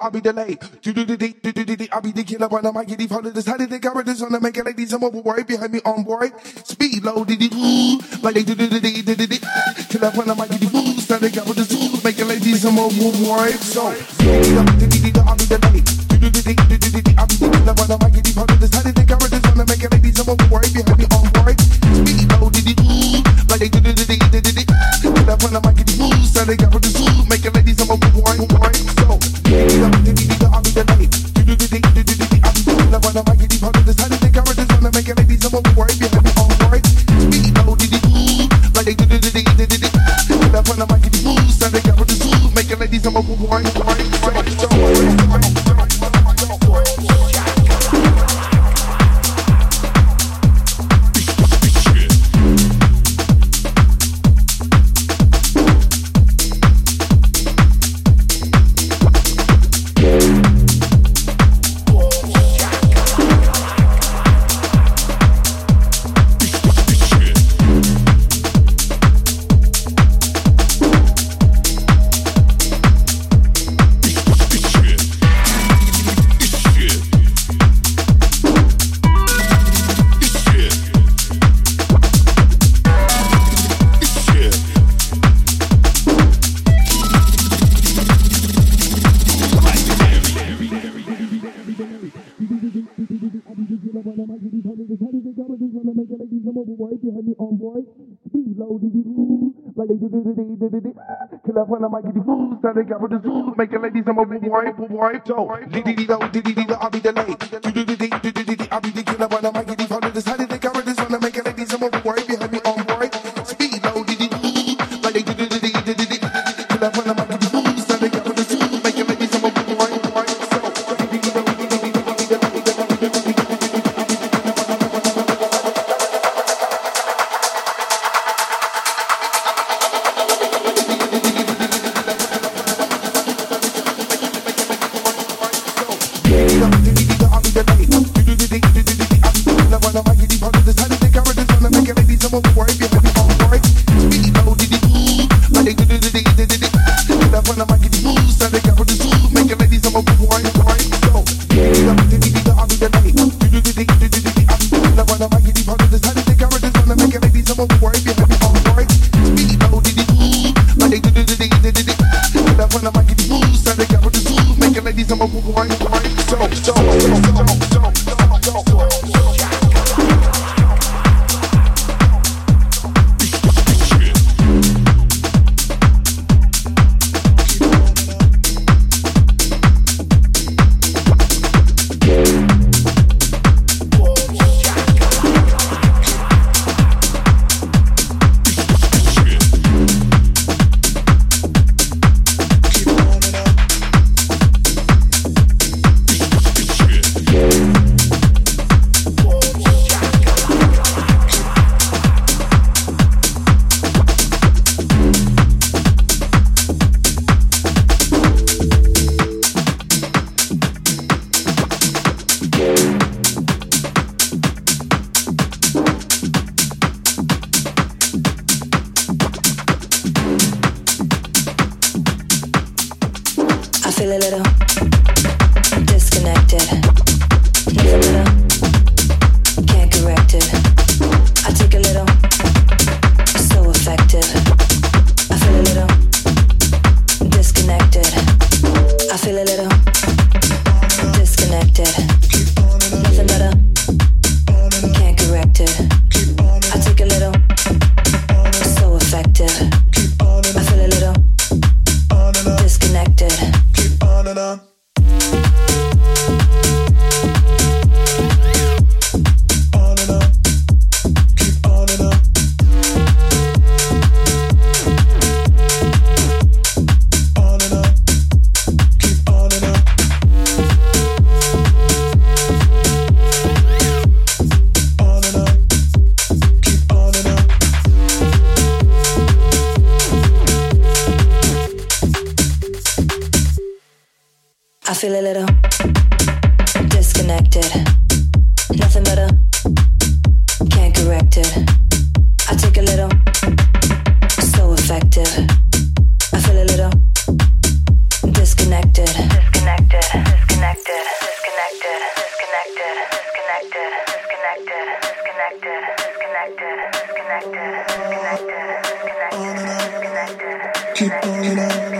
I'll be delayed. I'll be the killer when I might get these hundred. Decided they got on to make it like these. I'm overboard behind me on board. Speed low, did it like they do did it did it. Kill up when I might get these. Started got this. Make it like these. I'm overboard. So, I'll be delayed. I'll be the killer when I might get these hundred. Decided they these. Started got this. Make it like they do do do do do do. That one I might get these. I'm overboard. So. they got with the zoo, Make making ladies I'm a boy, boy, boy, so. Diddy diddy do, diddy diddy I'll be delayed. Diddy diddy diddy diddy I'll be the killer when I'm Keep on it up.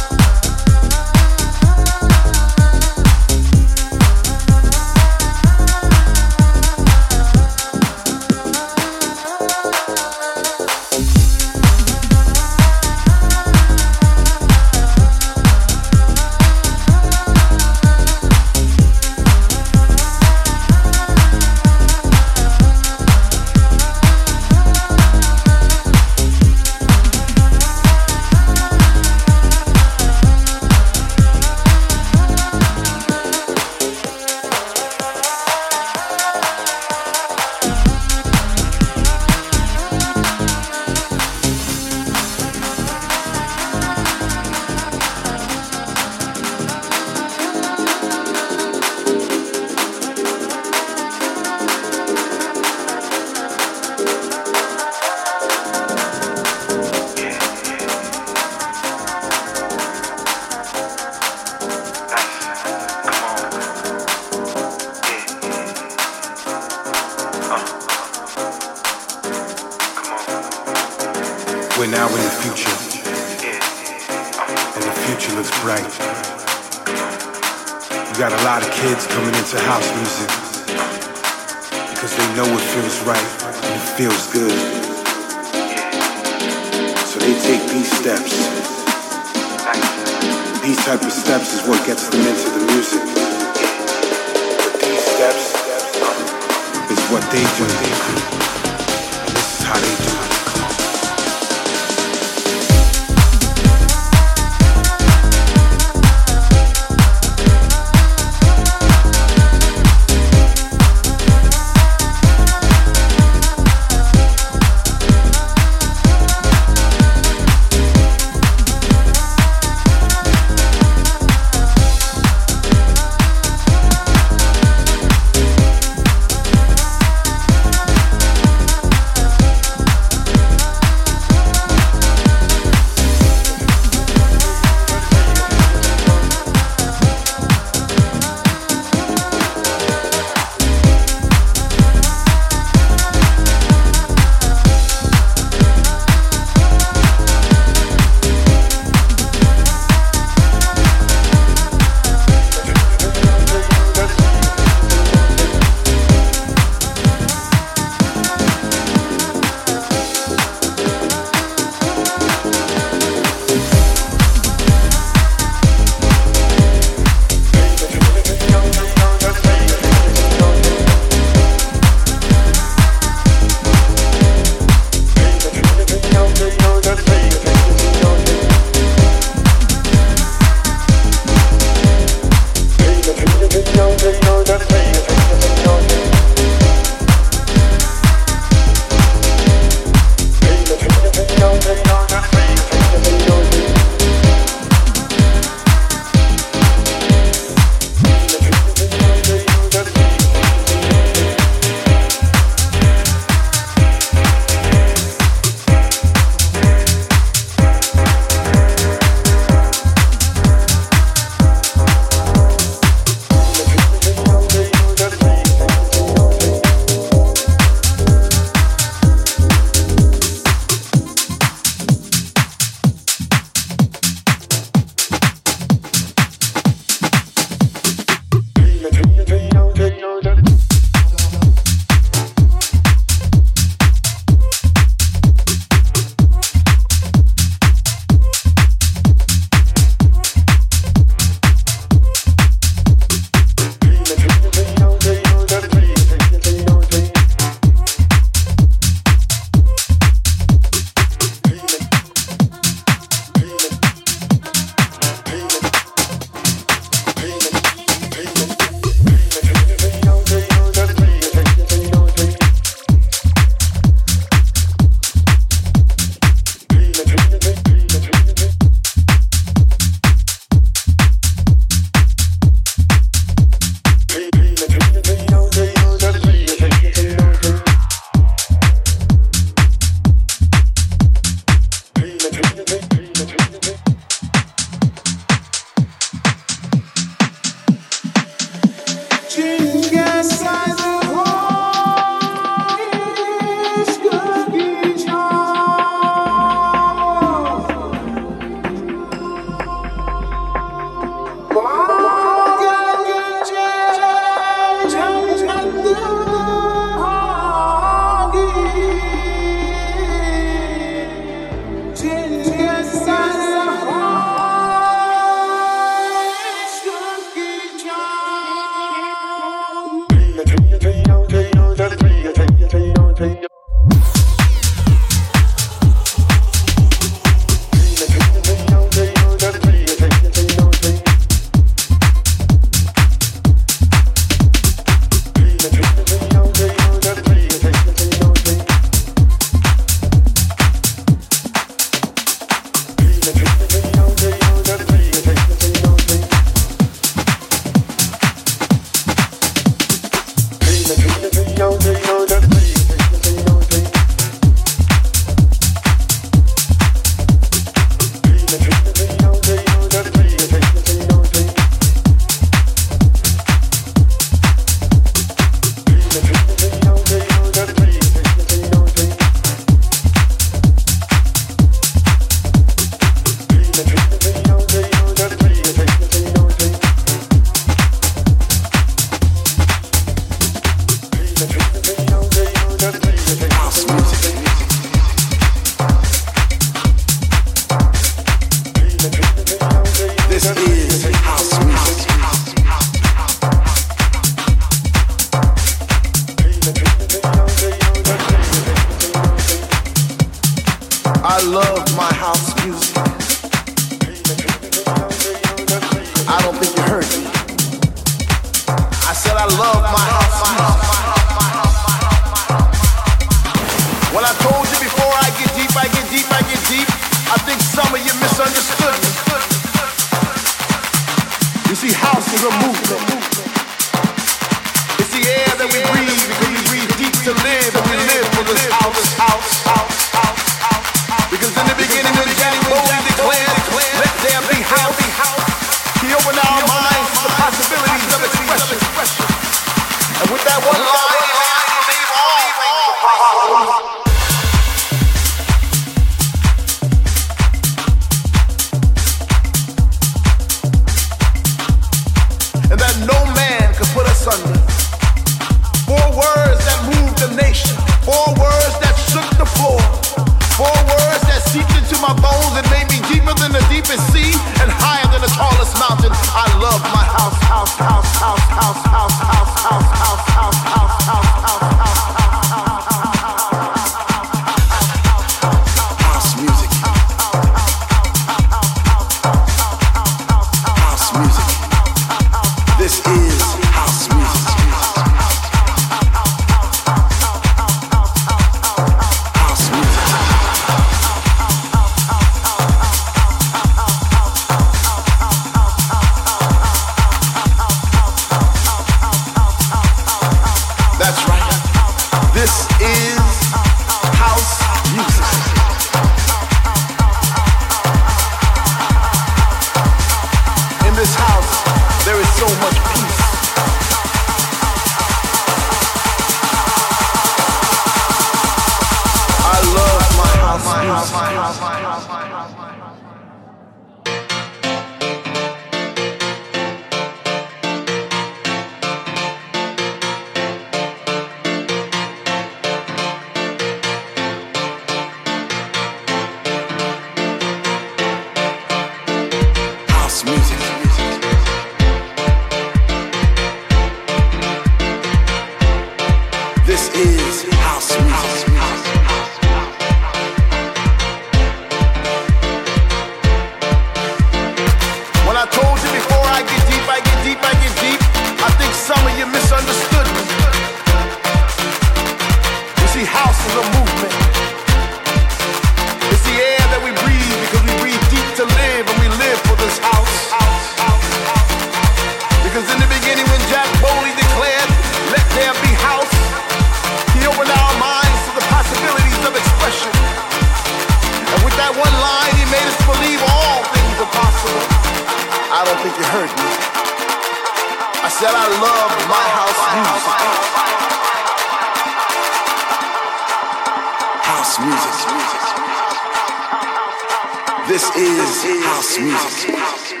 This is house music.